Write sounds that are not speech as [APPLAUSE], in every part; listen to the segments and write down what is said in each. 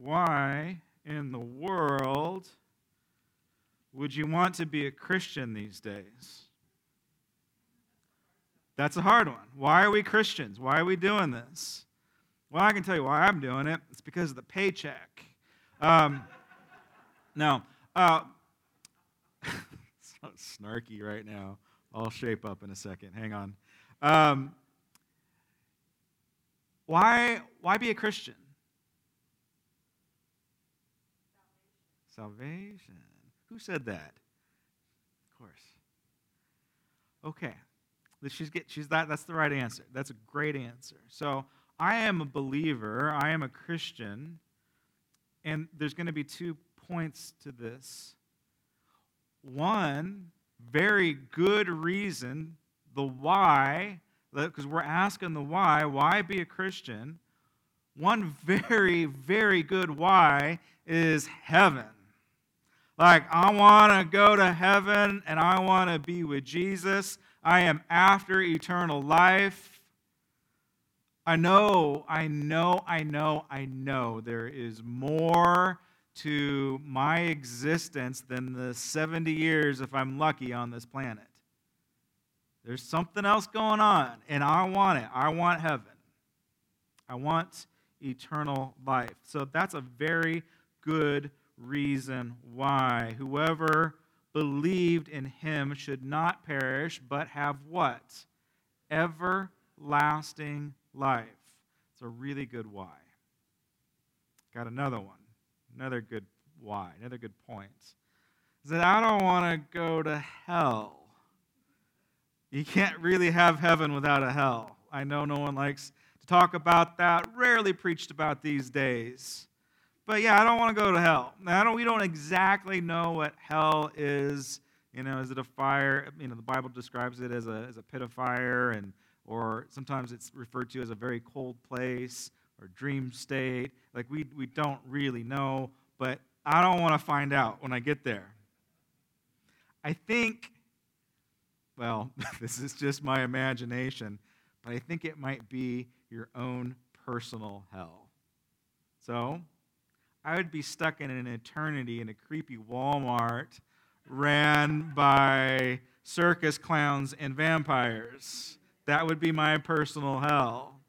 why in the world would you want to be a Christian these days? That's a hard one. Why are we Christians? Why are we doing this? Well, I can tell you why I'm doing it. It's because of the paycheck. Um, [LAUGHS] no. Uh, [LAUGHS] so snarky right now. I'll shape up in a second. Hang on. Um, why, why be a Christian? Salvation. Who said that? Of course. Okay. She's get, she's that, that's the right answer. That's a great answer. So I am a believer, I am a Christian, and there's going to be two points to this. One, very good reason, the why, because we're asking the why, why be a Christian? One very, very good why is heaven. Like, I want to go to heaven and I want to be with Jesus. I am after eternal life. I know, I know, I know, I know there is more to my existence than the 70 years, if I'm lucky, on this planet. There's something else going on, and I want it. I want heaven. I want eternal life. So that's a very good reason why whoever believed in him should not perish, but have what? Everlasting life. It's a really good why. Got another one. Another good why. Another good point. Is that I don't want to go to hell. You can't really have heaven without a hell. I know no one likes to talk about that. Rarely preached about these days. But yeah, I don't want to go to hell. Don't, we don't exactly know what hell is. You know, is it a fire? You know, the Bible describes it as a, as a pit of fire, and or sometimes it's referred to as a very cold place or dream state. Like we, we don't really know, but I don't want to find out when I get there. I think, well, [LAUGHS] this is just my imagination, but I think it might be your own personal hell. So, I would be stuck in an eternity in a creepy Walmart ran by circus clowns and vampires. That would be my personal hell.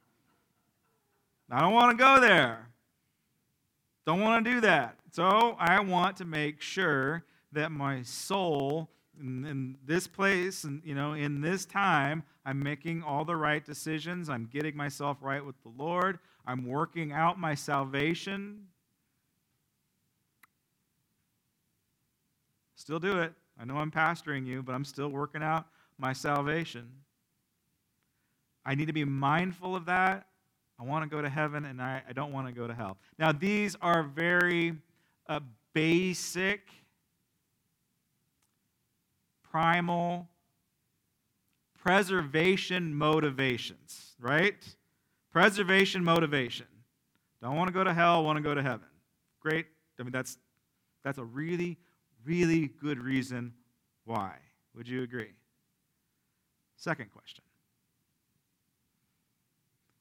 I don't want to go there. Don't want to do that. So I want to make sure that my soul in, in, this place and you know in this time i'm making all the right decisions i'm getting myself right with the lord i'm working out my salvation Still do it. I know I'm pastoring you, but I'm still working out my salvation. I need to be mindful of that. I want to go to heaven and I, I don't want to go to hell. Now, these are very uh, basic, primal, preservation motivations, right? Preservation motivation. Don't want to go to hell, want to go to heaven. Great. I mean, that's, that's a really really good reason why. Would you agree? Second question.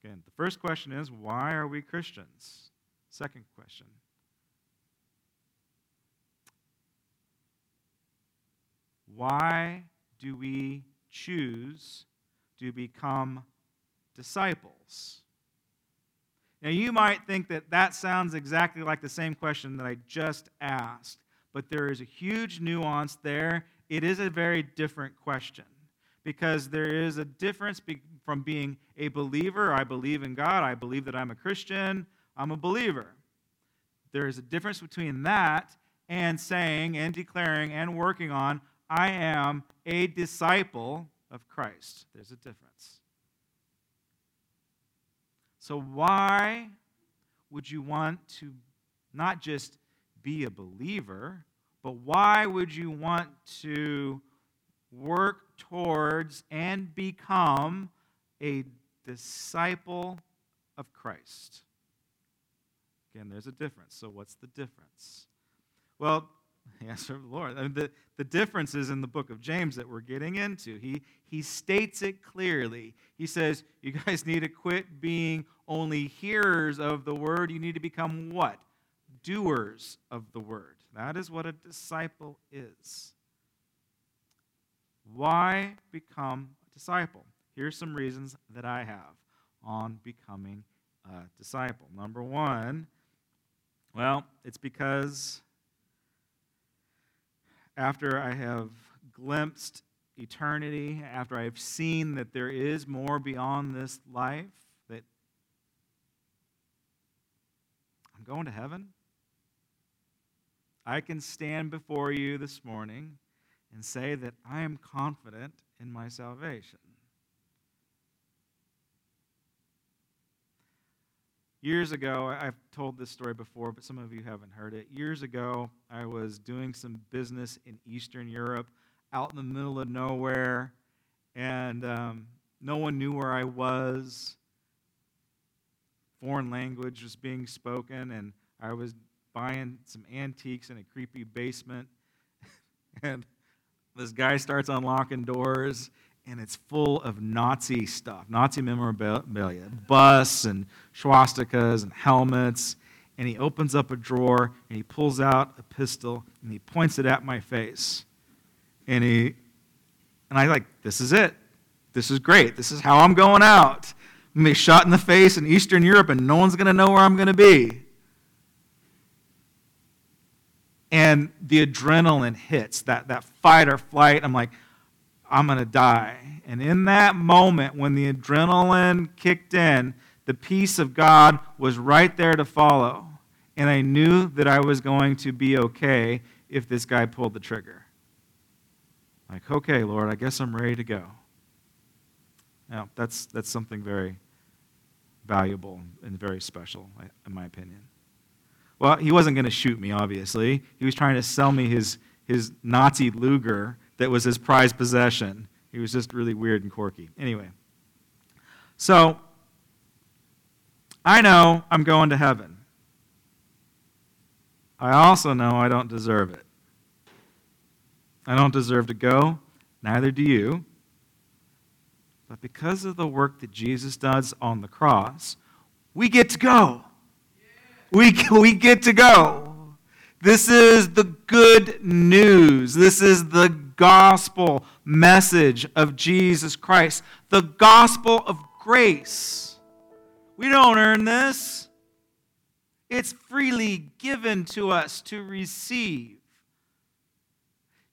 Again, the first question is why are we Christians? Second question. Why do we choose to become disciples? Now, you might think that that sounds exactly like the same question that I just asked but there is a huge nuance there. It is a very different question because there is a difference be- from being a believer, I believe in God, I believe that I'm a Christian, I'm a believer. There is a difference between that and saying and declaring and working on, I am a disciple of Christ. There's a difference. So, why would you want to not just be a believer, but why would you want to work towards and become a disciple of Christ? Again, there's a difference. So, what's the difference? Well, [LAUGHS] yes, the Lord. I mean, the, the difference is in the book of James that we're getting into. He, he states it clearly. He says, You guys need to quit being only hearers of the word. You need to become what? Doers of the word. That is what a disciple is. Why become a disciple? Here's some reasons that I have on becoming a disciple. Number one, well, it's because after I have glimpsed eternity, after I've seen that there is more beyond this life, that I'm going to heaven, I can stand before you this morning and say that I am confident in my salvation. Years ago, I've told this story before, but some of you haven't heard it. Years ago, I was doing some business in Eastern Europe, out in the middle of nowhere, and um, no one knew where I was. Foreign language was being spoken, and I was buying some antiques in a creepy basement. [LAUGHS] and this guy starts unlocking doors, and it's full of Nazi stuff, Nazi memorabilia, busts and swastikas and helmets. And he opens up a drawer and he pulls out a pistol and he points it at my face. And he and I like, this is it. This is great. This is how I'm going out. I'm gonna be shot in the face in Eastern Europe and no one's gonna know where I'm gonna be. And the adrenaline hits, that, that fight or flight. I'm like, I'm going to die. And in that moment, when the adrenaline kicked in, the peace of God was right there to follow. And I knew that I was going to be okay if this guy pulled the trigger. Like, okay, Lord, I guess I'm ready to go. Now, that's, that's something very valuable and very special, in my opinion. Well, he wasn't going to shoot me, obviously. He was trying to sell me his, his Nazi Luger that was his prized possession. He was just really weird and quirky. Anyway, so I know I'm going to heaven. I also know I don't deserve it. I don't deserve to go, neither do you. But because of the work that Jesus does on the cross, we get to go. We, we get to go. This is the good news. This is the gospel message of Jesus Christ, the gospel of grace. We don't earn this, it's freely given to us to receive.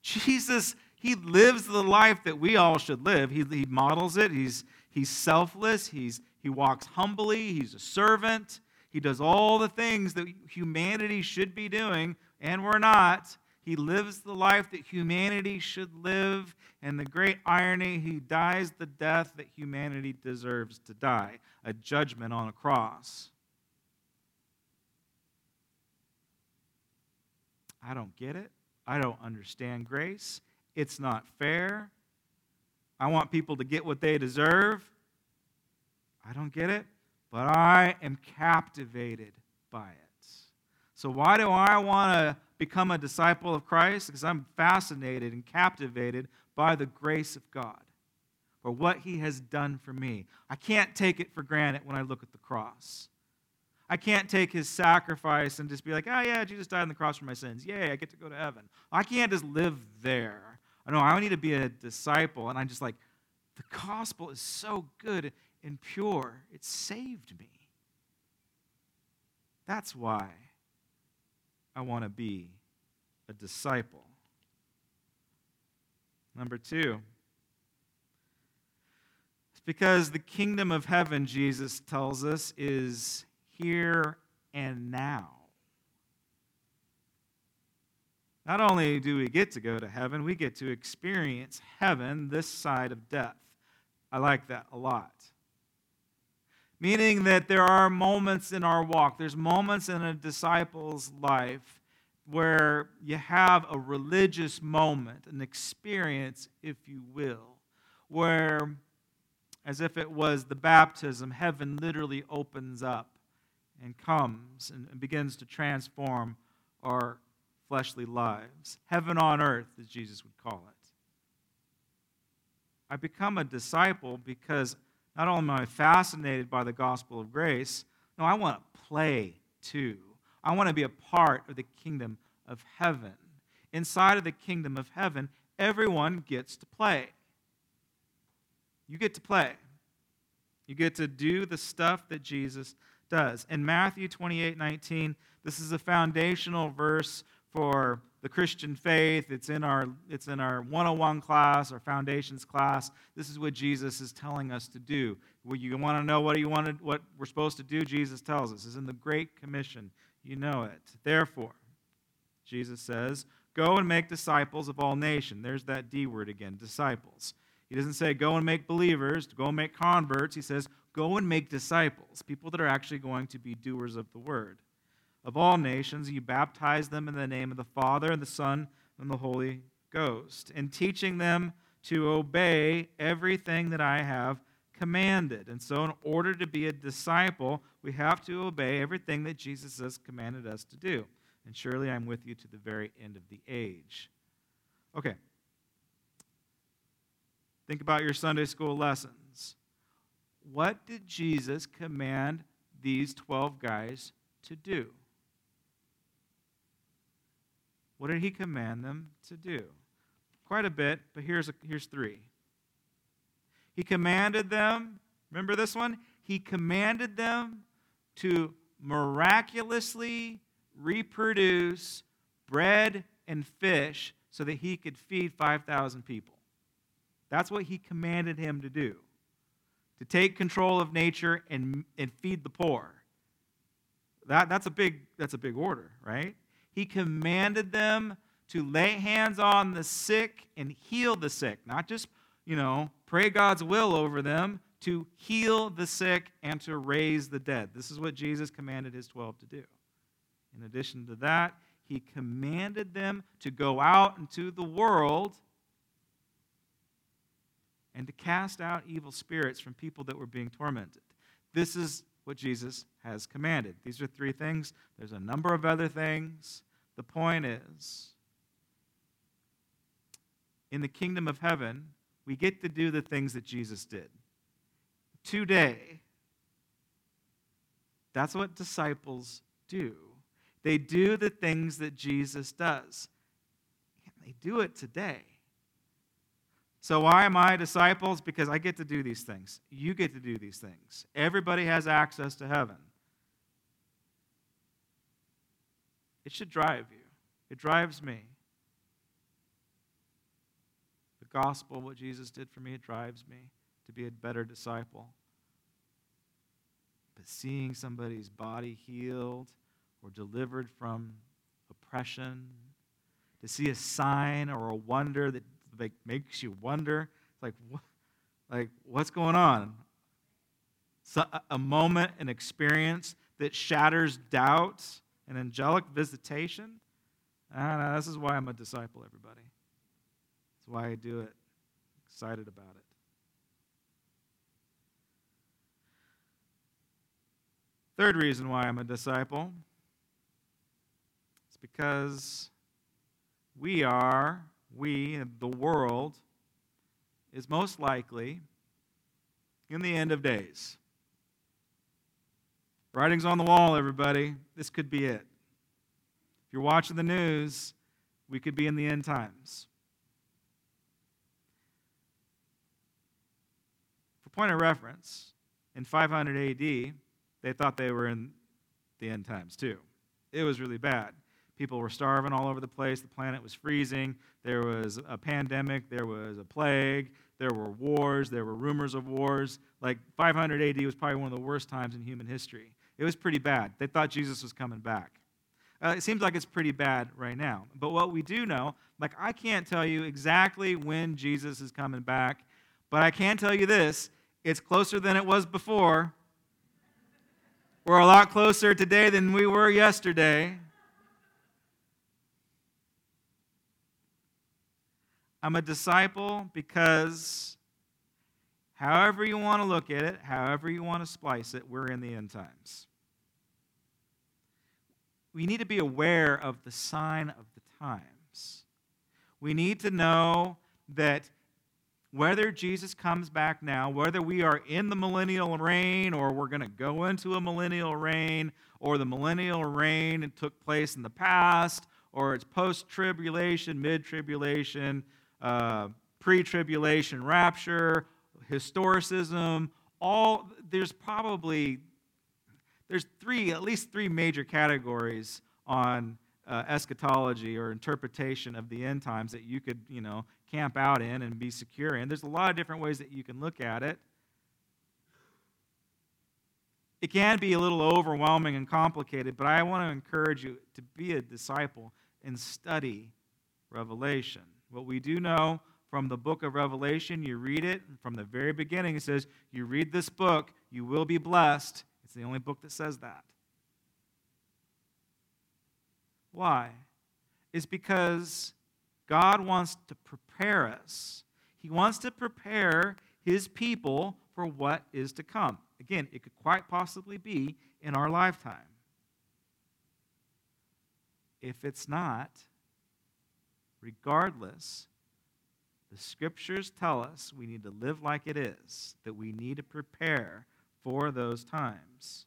Jesus, he lives the life that we all should live. He, he models it. He's, he's selfless. He's, he walks humbly. He's a servant. He does all the things that humanity should be doing, and we're not. He lives the life that humanity should live, and the great irony, he dies the death that humanity deserves to die a judgment on a cross. I don't get it. I don't understand grace. It's not fair. I want people to get what they deserve. I don't get it but I am captivated by it. So, why do I want to become a disciple of Christ? Because I'm fascinated and captivated by the grace of God, or what He has done for me. I can't take it for granted when I look at the cross. I can't take His sacrifice and just be like, oh, yeah, Jesus died on the cross for my sins. Yay, I get to go to heaven. I can't just live there. I know I need to be a disciple, and I'm just like, the gospel is so good and pure. It saved me. That's why I want to be a disciple. Number two, it's because the kingdom of heaven, Jesus tells us, is here and now. Not only do we get to go to heaven, we get to experience heaven this side of death. I like that a lot meaning that there are moments in our walk, there's moments in a disciple's life where you have a religious moment, an experience, if you will, where, as if it was the baptism, heaven literally opens up and comes and begins to transform our fleshly lives. Heaven on earth, as Jesus would call it. I become a disciple because not only am I fascinated by the gospel of grace, no, I want to play too. I want to be a part of the kingdom of heaven. Inside of the kingdom of heaven, everyone gets to play. You get to play. You get to do the stuff that Jesus does. In Matthew 28 19, this is a foundational verse for the Christian faith. It's in our it's in our 101 class, our foundations class. This is what Jesus is telling us to do. When you want to know what he wanted, what we're supposed to do, Jesus tells us. Is in the Great Commission. You know it. Therefore, Jesus says, "Go and make disciples of all nations." There's that D word again, disciples. He doesn't say go and make believers, go and make converts. He says go and make disciples, people that are actually going to be doers of the word of all nations. You baptize them in the name of the Father, and the Son, and the Holy Ghost, and teaching them to obey everything that I have commanded. And so, in order to be a disciple, we have to obey everything that Jesus has commanded us to do. And surely I'm with you to the very end of the age. Okay. Think about your Sunday school lessons. What did Jesus command these 12 guys to do? What did he command them to do? Quite a bit, but here's, a, here's three. He commanded them, remember this one? He commanded them to miraculously reproduce bread and fish so that he could feed 5,000 people. That's what he commanded him to do to take control of nature and, and feed the poor. That, that's, a big, that's a big order, right? He commanded them to lay hands on the sick and heal the sick, not just, you know, pray God's will over them, to heal the sick and to raise the dead. This is what Jesus commanded his 12 to do. In addition to that, he commanded them to go out into the world and to cast out evil spirits from people that were being tormented. This is what Jesus has commanded. These are three things. There's a number of other things. The point is, in the kingdom of heaven, we get to do the things that Jesus did. Today, that's what disciples do. They do the things that Jesus does. And they do it today. So, why am I disciples? Because I get to do these things. You get to do these things. Everybody has access to heaven. It should drive you, it drives me. The gospel, what Jesus did for me, it drives me to be a better disciple. But seeing somebody's body healed or delivered from oppression, to see a sign or a wonder that like makes you wonder. It's like, what, like what's going on? So, a moment, an experience that shatters doubt, an angelic visitation. I know, this is why I'm a disciple, everybody. That's why I do it. excited about it. Third reason why I'm a disciple is because we are we, the world, is most likely in the end of days. Writing's on the wall, everybody. This could be it. If you're watching the news, we could be in the end times. For point of reference, in 500 AD, they thought they were in the end times too. It was really bad. People were starving all over the place. The planet was freezing. There was a pandemic. There was a plague. There were wars. There were rumors of wars. Like 500 AD was probably one of the worst times in human history. It was pretty bad. They thought Jesus was coming back. Uh, it seems like it's pretty bad right now. But what we do know, like I can't tell you exactly when Jesus is coming back, but I can tell you this it's closer than it was before. We're a lot closer today than we were yesterday. I'm a disciple because, however you want to look at it, however you want to splice it, we're in the end times. We need to be aware of the sign of the times. We need to know that whether Jesus comes back now, whether we are in the millennial reign or we're going to go into a millennial reign, or the millennial reign took place in the past, or it's post tribulation, mid tribulation, uh, pre tribulation rapture, historicism, all there's probably there's three at least three major categories on uh, eschatology or interpretation of the end times that you could you know camp out in and be secure in. There's a lot of different ways that you can look at it. It can be a little overwhelming and complicated but i want to encourage you to be a disciple and study revelation what we do know from the book of Revelation. You read it from the very beginning. It says, You read this book, you will be blessed. It's the only book that says that. Why? It's because God wants to prepare us. He wants to prepare his people for what is to come. Again, it could quite possibly be in our lifetime. If it's not, regardless, the scriptures tell us we need to live like it is, that we need to prepare for those times.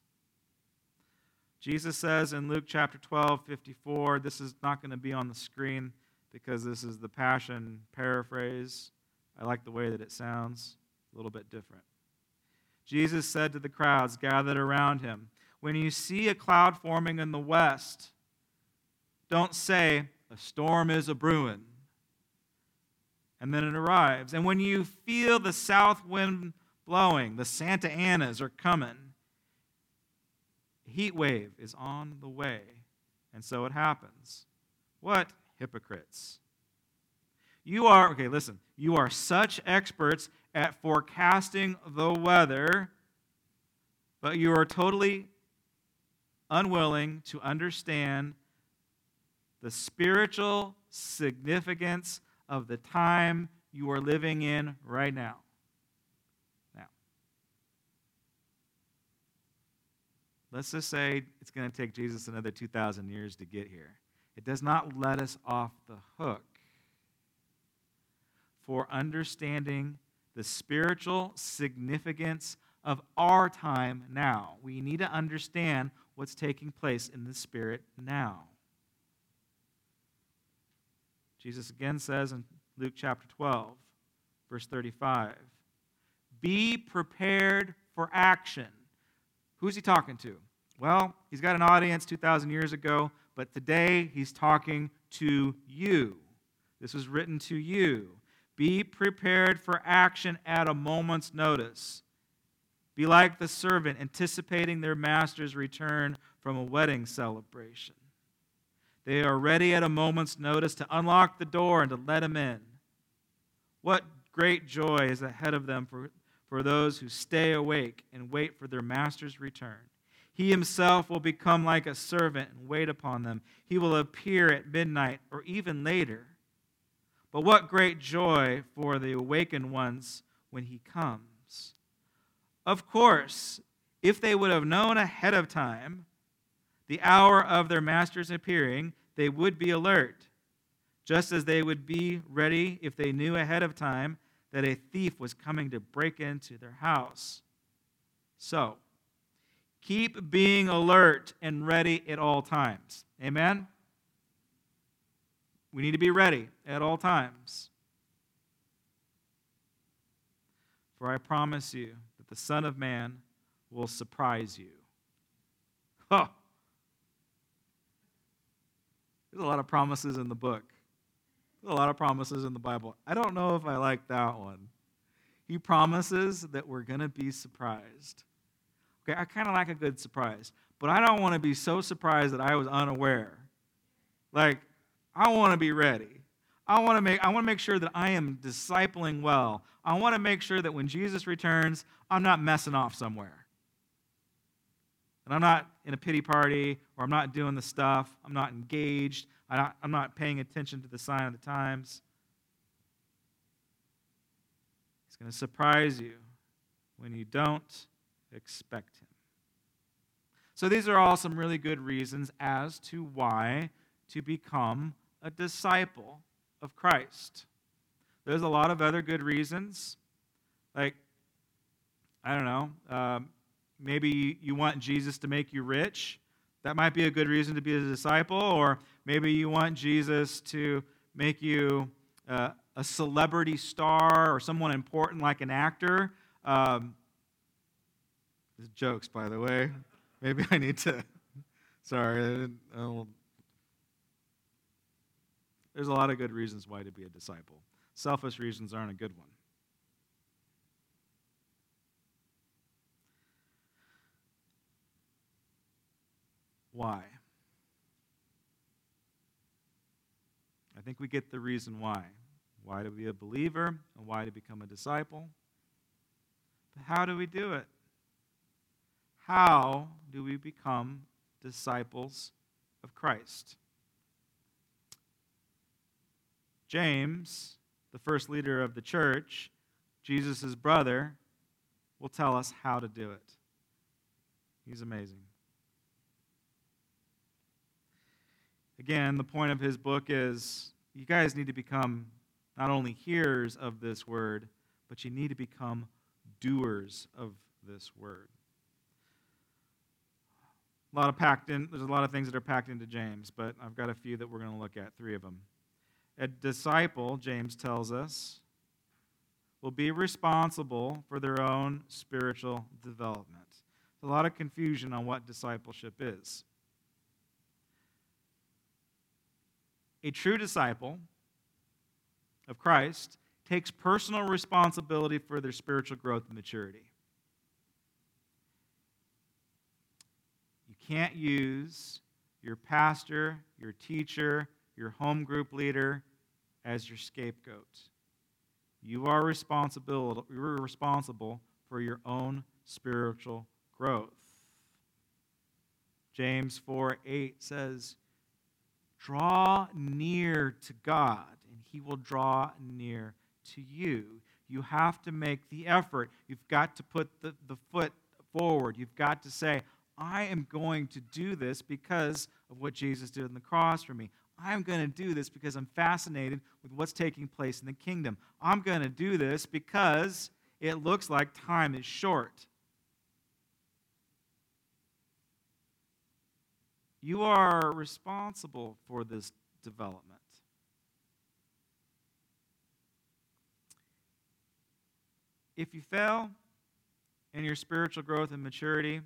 Jesus says in Luke chapter 12, 54, this is not going to be on the screen because this is the Passion paraphrase. I like the way that it sounds, a little bit different. Jesus said to the crowds gathered around him, When you see a cloud forming in the west, don't say, A storm is a brewing and then it arrives. And when you feel the south wind blowing, the Santa Anas are coming, heat wave is on the way. And so it happens. What hypocrites! You are, okay, listen, you are such experts at forecasting the weather, but you are totally unwilling to understand the spiritual significance of the time you are living in right now. Now, let's just say it's going to take Jesus another 2,000 years to get here. It does not let us off the hook for understanding the spiritual significance of our time now. We need to understand what's taking place in the Spirit now. Jesus again says in Luke chapter 12, verse 35, Be prepared for action. Who's he talking to? Well, he's got an audience 2,000 years ago, but today he's talking to you. This was written to you. Be prepared for action at a moment's notice. Be like the servant anticipating their master's return from a wedding celebration. They are ready at a moment's notice to unlock the door and to let him in. What great joy is ahead of them for, for those who stay awake and wait for their master's return. He himself will become like a servant and wait upon them. He will appear at midnight or even later. But what great joy for the awakened ones when he comes. Of course, if they would have known ahead of time the hour of their master's appearing, they would be alert, just as they would be ready if they knew ahead of time that a thief was coming to break into their house. So, keep being alert and ready at all times. Amen? We need to be ready at all times. For I promise you that the Son of Man will surprise you. Oh, there's a lot of promises in the book. There's a lot of promises in the Bible. I don't know if I like that one. He promises that we're going to be surprised. Okay, I kind of like a good surprise, but I don't want to be so surprised that I was unaware. Like, I want to be ready. I want to make I want to make sure that I am discipling well. I want to make sure that when Jesus returns, I'm not messing off somewhere and I'm not in a pity party or I'm not doing the stuff, I'm not engaged, I'm not paying attention to the sign of the times. He's going to surprise you when you don't expect him. So, these are all some really good reasons as to why to become a disciple of Christ. There's a lot of other good reasons. Like, I don't know, um, maybe you want Jesus to make you rich. That might be a good reason to be a disciple. Or maybe you want Jesus to make you uh, a celebrity star or someone important like an actor. Um, jokes, by the way. Maybe I need to. [LAUGHS] Sorry. There's a lot of good reasons why to be a disciple. Selfish reasons aren't a good one. Why? I think we get the reason why. Why to be a believer and why to become a disciple. But how do we do it? How do we become disciples of Christ? James, the first leader of the church, Jesus' brother, will tell us how to do it. He's amazing. Again, the point of his book is you guys need to become not only hearers of this word, but you need to become doers of this word. A lot of packed in, there's a lot of things that are packed into James, but I've got a few that we're going to look at, three of them. A disciple, James tells us, will be responsible for their own spiritual development. There's a lot of confusion on what discipleship is. A true disciple of Christ takes personal responsibility for their spiritual growth and maturity. You can't use your pastor, your teacher, your home group leader as your scapegoat. You are responsible, you're responsible for your own spiritual growth. James 4 8 says, Draw near to God, and He will draw near to you. You have to make the effort. You've got to put the, the foot forward. You've got to say, I am going to do this because of what Jesus did on the cross for me. I'm going to do this because I'm fascinated with what's taking place in the kingdom. I'm going to do this because it looks like time is short. You are responsible for this development. If you fail in your spiritual growth and maturity,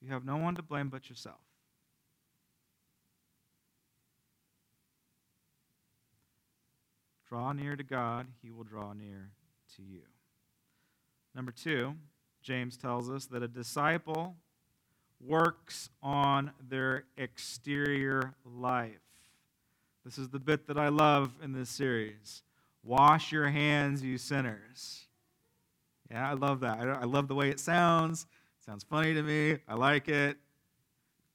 you have no one to blame but yourself. Draw near to God, he will draw near to you. Number two, James tells us that a disciple works on their exterior life. This is the bit that I love in this series. Wash your hands, you sinners. Yeah, I love that. I love the way it sounds. It sounds funny to me. I like it.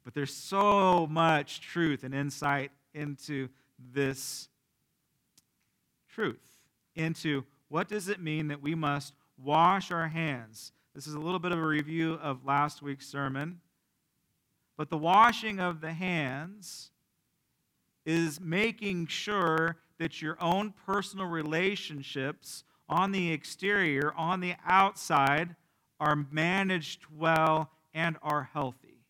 But there's so much truth and insight into this truth, into what does it mean that we must wash our hands. This is a little bit of a review of last week's sermon. But the washing of the hands is making sure that your own personal relationships on the exterior, on the outside, are managed well and are healthy.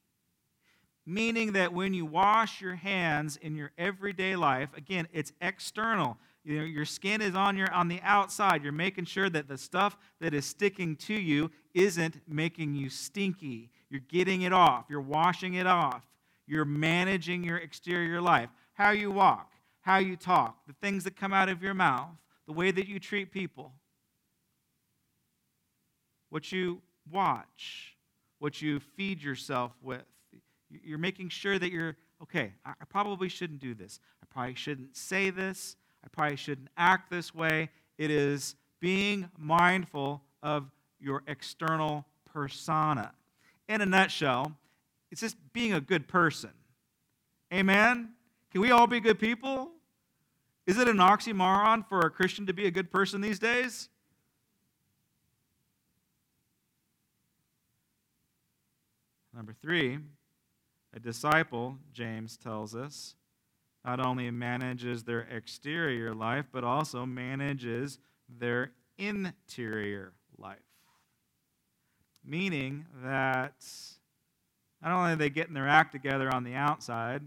Meaning that when you wash your hands in your everyday life, again, it's external. You know, your skin is on your on the outside. You're making sure that the stuff that is sticking to you isn't making you stinky. You're getting it off. You're washing it off. You're managing your exterior life. How you walk, how you talk, the things that come out of your mouth, the way that you treat people, what you watch, what you feed yourself with. You're making sure that you're, okay, I probably shouldn't do this. I probably shouldn't say this. I probably shouldn't act this way. It is being mindful of your external persona. In a nutshell, it's just being a good person. Amen? Can we all be good people? Is it an oxymoron for a Christian to be a good person these days? Number three, a disciple, James tells us, not only manages their exterior life, but also manages their interior life. Meaning that not only are they getting their act together on the outside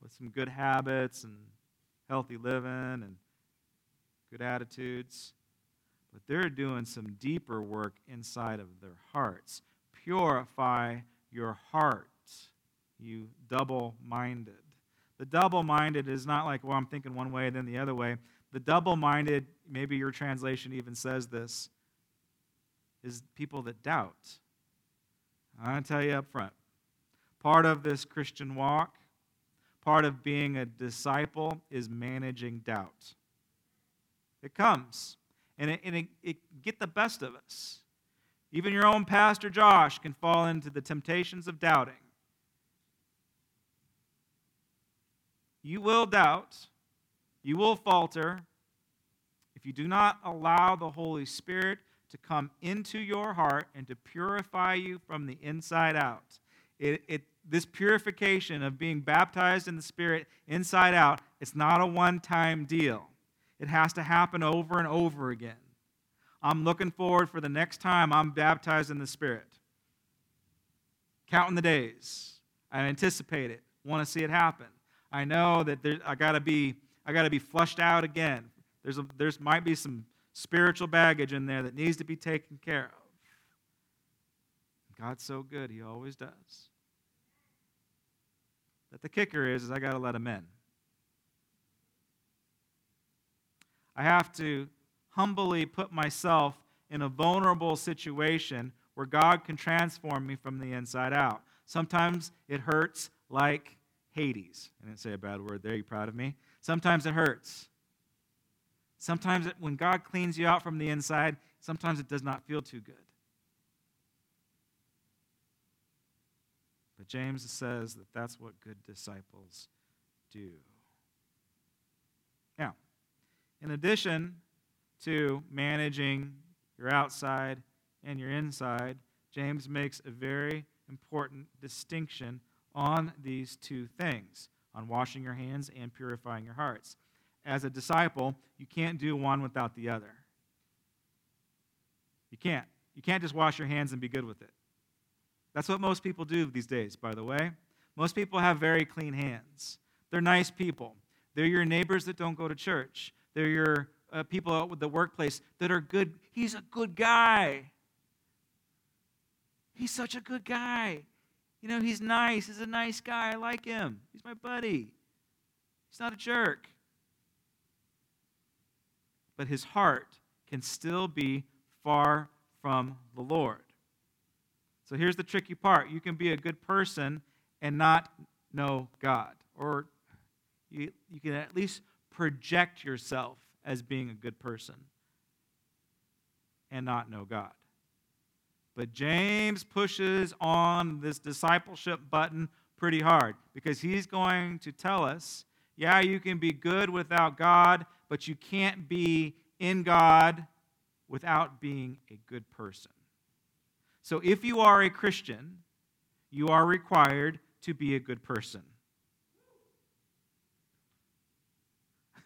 with some good habits and healthy living and good attitudes, but they're doing some deeper work inside of their hearts. Purify your heart, you double minded. The double minded is not like, well, I'm thinking one way, then the other way. The double minded, maybe your translation even says this, is people that doubt. To tell you up front. Part of this Christian walk, part of being a disciple, is managing doubt. It comes, and it, and it, it get the best of us. Even your own pastor Josh can fall into the temptations of doubting. You will doubt, you will falter if you do not allow the Holy Spirit to come into your heart and to purify you from the inside out. It, it, this purification of being baptized in the Spirit inside out, it's not a one time deal. It has to happen over and over again. I'm looking forward for the next time I'm baptized in the Spirit. Counting the days. I anticipate it, want to see it happen. I know that there, I got to be I got to be flushed out again. There's a, there's might be some spiritual baggage in there that needs to be taken care of. God's so good, He always does. But the kicker is, is I got to let Him in. I have to humbly put myself in a vulnerable situation where God can transform me from the inside out. Sometimes it hurts like Hades. I didn't say a bad word there. You proud of me? Sometimes it hurts. Sometimes when God cleans you out from the inside, sometimes it does not feel too good. But James says that that's what good disciples do. Now, in addition to managing your outside and your inside, James makes a very important distinction on these two things on washing your hands and purifying your hearts. As a disciple, you can't do one without the other. You can't. You can't just wash your hands and be good with it. That's what most people do these days, by the way. Most people have very clean hands. They're nice people. They're your neighbors that don't go to church. They're your uh, people out with the workplace that are good. He's a good guy. He's such a good guy. You know, he's nice. He's a nice guy. I like him. He's my buddy. He's not a jerk. But his heart can still be far from the Lord. So here's the tricky part you can be a good person and not know God. Or you, you can at least project yourself as being a good person and not know God. But James pushes on this discipleship button pretty hard because he's going to tell us yeah, you can be good without God, but you can't be in God without being a good person. So if you are a Christian, you are required to be a good person. [LAUGHS]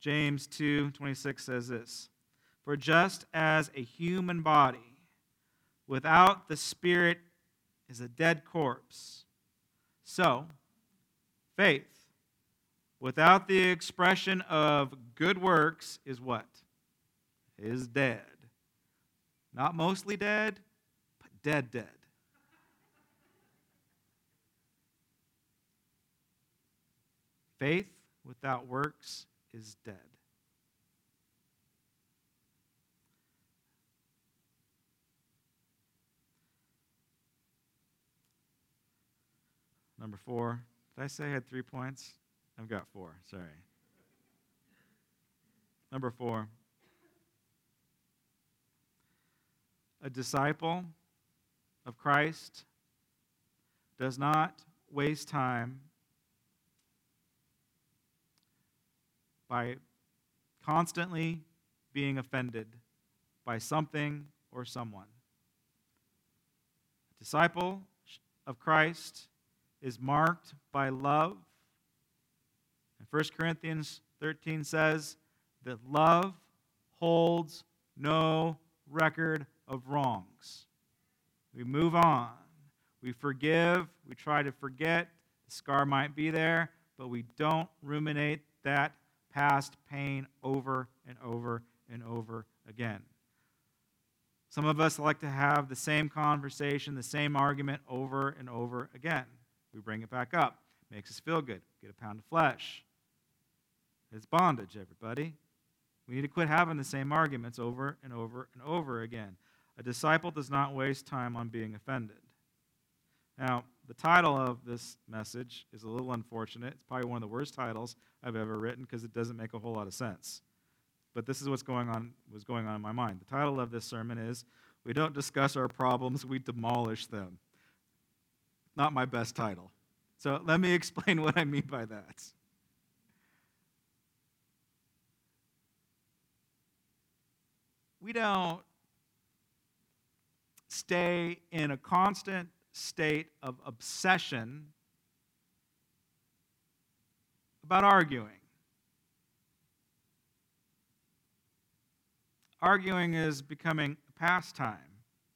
James 2:26 says this, "For just as a human body without the spirit is a dead corpse, so faith without the expression of good works is what? Is dead. Not mostly dead, but dead dead. Faith without works is dead. Number four. Did I say I had three points? I've got four. Sorry. Number four. A disciple of Christ does not waste time by constantly being offended by something or someone. A disciple of Christ is marked by love. And 1 Corinthians 13 says that love holds no record of wrongs. We move on. We forgive. We try to forget. The scar might be there, but we don't ruminate that past pain over and over and over again. Some of us like to have the same conversation, the same argument over and over again. We bring it back up. Makes us feel good. Get a pound of flesh. It's bondage, everybody. We need to quit having the same arguments over and over and over again. A disciple does not waste time on being offended. Now, the title of this message is a little unfortunate. It's probably one of the worst titles I've ever written because it doesn't make a whole lot of sense. But this is what's going on was going on in my mind. The title of this sermon is We Don't Discuss Our Problems, We Demolish Them. Not my best title. So let me [LAUGHS] explain what I mean by that. We don't stay in a constant state of obsession about arguing. Arguing is becoming a pastime.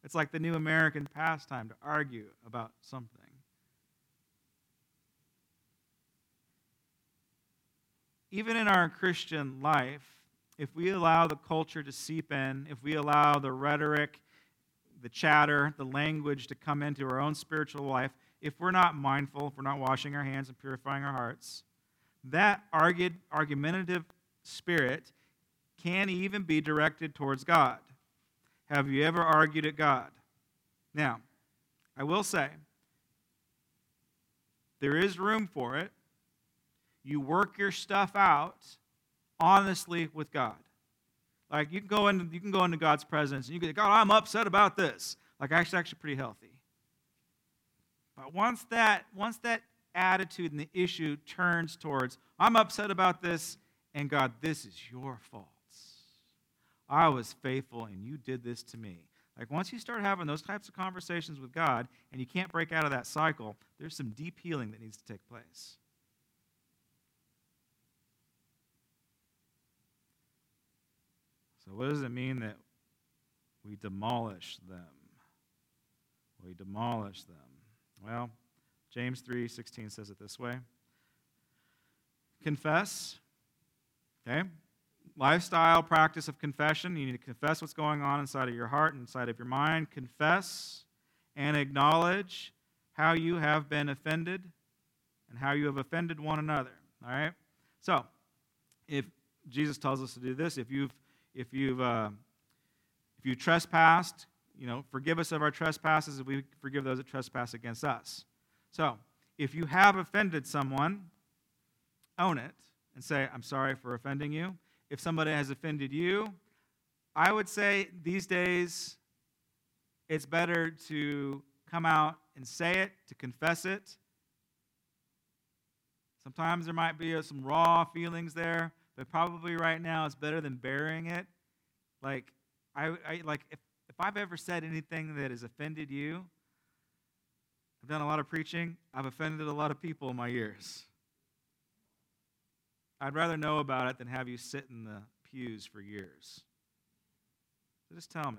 It's like the new American pastime to argue about something. Even in our Christian life, if we allow the culture to seep in, if we allow the rhetoric, the chatter, the language to come into our own spiritual life, if we're not mindful, if we're not washing our hands and purifying our hearts, that argumentative spirit can even be directed towards God. Have you ever argued at God? Now, I will say, there is room for it. You work your stuff out honestly with God. Like you can go into you can go into God's presence and you can God, I'm upset about this. Like actually actually pretty healthy. But once that once that attitude and the issue turns towards, I'm upset about this, and God, this is your fault. I was faithful and you did this to me. Like once you start having those types of conversations with God and you can't break out of that cycle, there's some deep healing that needs to take place. So, what does it mean that we demolish them? We demolish them. Well, James 3:16 says it this way. Confess, okay? lifestyle practice of confession. You need to confess what's going on inside of your heart, inside of your mind. Confess and acknowledge how you have been offended and how you have offended one another. All right? So, if Jesus tells us to do this, if you've if you've uh, if you trespassed, you know, forgive us of our trespasses if we forgive those that trespass against us. So, if you have offended someone, own it and say, I'm sorry for offending you if somebody has offended you. I would say these days it's better to come out and say it, to confess it. Sometimes there might be some raw feelings there, but probably right now it's better than burying it. Like, I, I like if, if I've ever said anything that has offended you, I've done a lot of preaching. I've offended a lot of people in my years. I'd rather know about it than have you sit in the pews for years. So just tell me.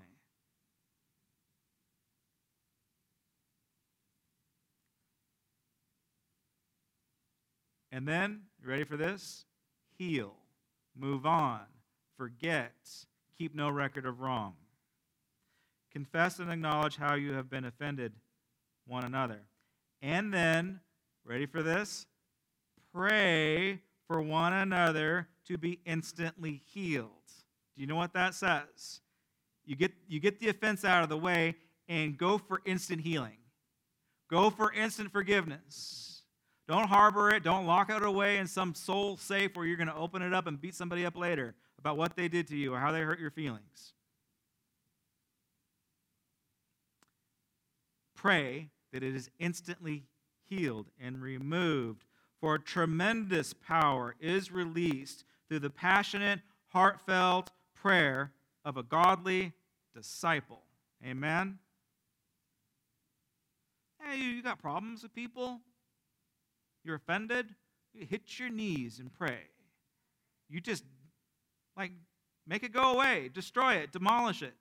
And then, you ready for this? Heal, move on, forget, keep no record of wrong. Confess and acknowledge how you have been offended one another. And then, ready for this? Pray for one another to be instantly healed. Do you know what that says? You get, you get the offense out of the way and go for instant healing. Go for instant forgiveness. Don't harbor it. Don't lock it away in some soul safe where you're going to open it up and beat somebody up later about what they did to you or how they hurt your feelings. Pray that it is instantly healed and removed for tremendous power is released through the passionate, heartfelt prayer of a godly disciple. Amen? Hey, you, got problems with people. You're offended. You hit your knees and pray. You just, like, make it go away, destroy it, demolish it.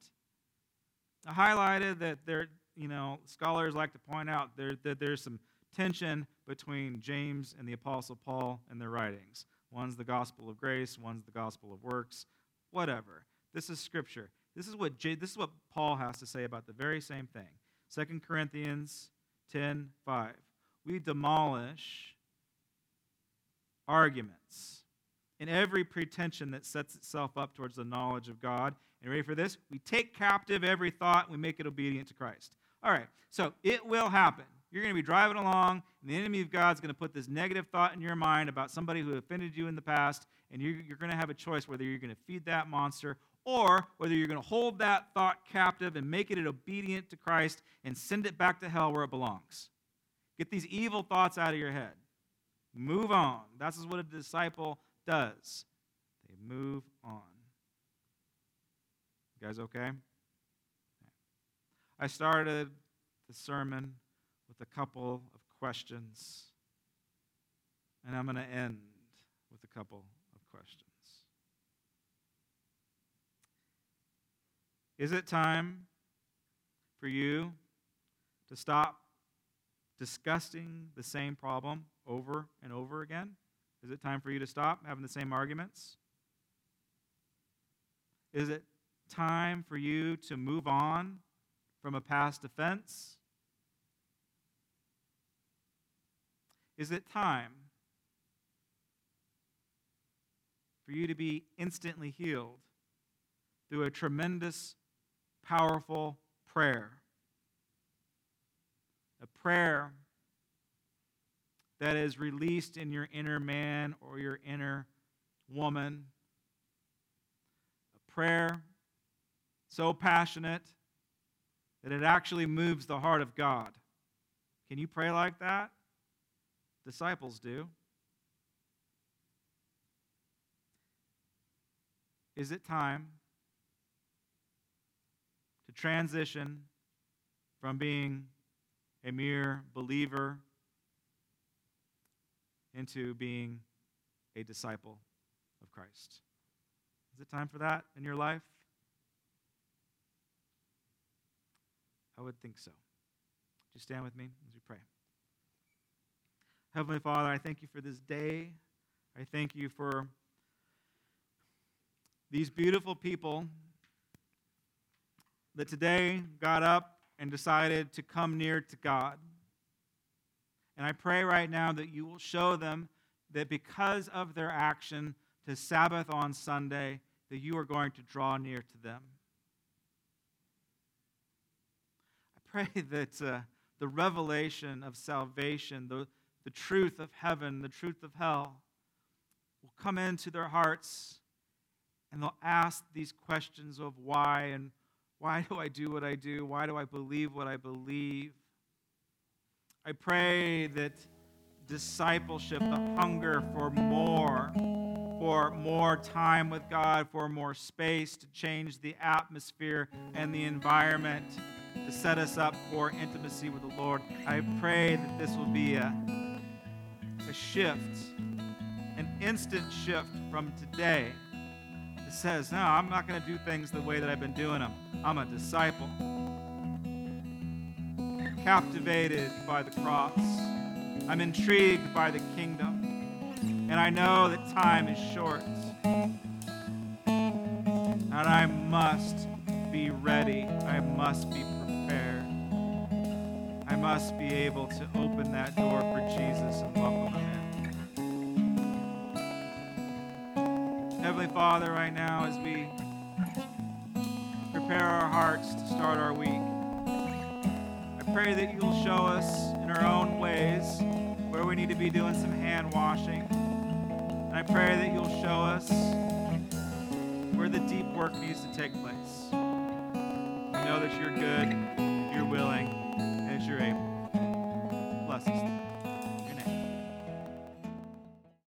I highlighted that there, you know, scholars like to point out there, that there's some tension between James and the Apostle Paul and their writings. One's the gospel of grace, one's the gospel of works, whatever. This is scripture. This is what J, this is what Paul has to say about the very same thing. 2 Corinthians 10 5. We demolish arguments in every pretension that sets itself up towards the knowledge of God. And ready for this? We take captive every thought, and we make it obedient to Christ. All right, so it will happen. You're going to be driving along, and the enemy of God is going to put this negative thought in your mind about somebody who offended you in the past, and you're, you're going to have a choice whether you're going to feed that monster or whether you're going to hold that thought captive and make it obedient to Christ and send it back to hell where it belongs. Get these evil thoughts out of your head. Move on. That's what a disciple does. They move on. You guys okay? I started the sermon with a couple of questions, and I'm going to end with a couple of questions. Is it time for you to stop discussing the same problem over and over again? Is it time for you to stop having the same arguments? Is it time for you to move on from a past offense? Is it time for you to be instantly healed through a tremendous powerful prayer. Prayer that is released in your inner man or your inner woman. A prayer so passionate that it actually moves the heart of God. Can you pray like that? Disciples do. Is it time to transition from being a mere believer into being a disciple of Christ. Is it time for that in your life? I would think so. You stand with me as we pray? Heavenly Father, I thank you for this day. I thank you for these beautiful people that today got up and decided to come near to God. And I pray right now that you will show them that because of their action to Sabbath on Sunday, that you are going to draw near to them. I pray [LAUGHS] that uh, the revelation of salvation, the, the truth of heaven, the truth of hell, will come into their hearts and they'll ask these questions of why and why do I do what I do? Why do I believe what I believe? I pray that discipleship, the hunger for more, for more time with God, for more space to change the atmosphere and the environment, to set us up for intimacy with the Lord. I pray that this will be a, a shift, an instant shift from today that says, No, I'm not going to do things the way that I've been doing them. I'm a disciple. Captivated by the cross. I'm intrigued by the kingdom. And I know that time is short. And I must be ready. I must be prepared. I must be able to open that door for Jesus and welcome him Heavenly Father, right now, as we prepare our hearts to start our week. I pray that you'll show us in our own ways where we need to be doing some hand washing. And I pray that you'll show us where the deep work needs to take place. We know that you're good, you're willing, and you're able. Bless us.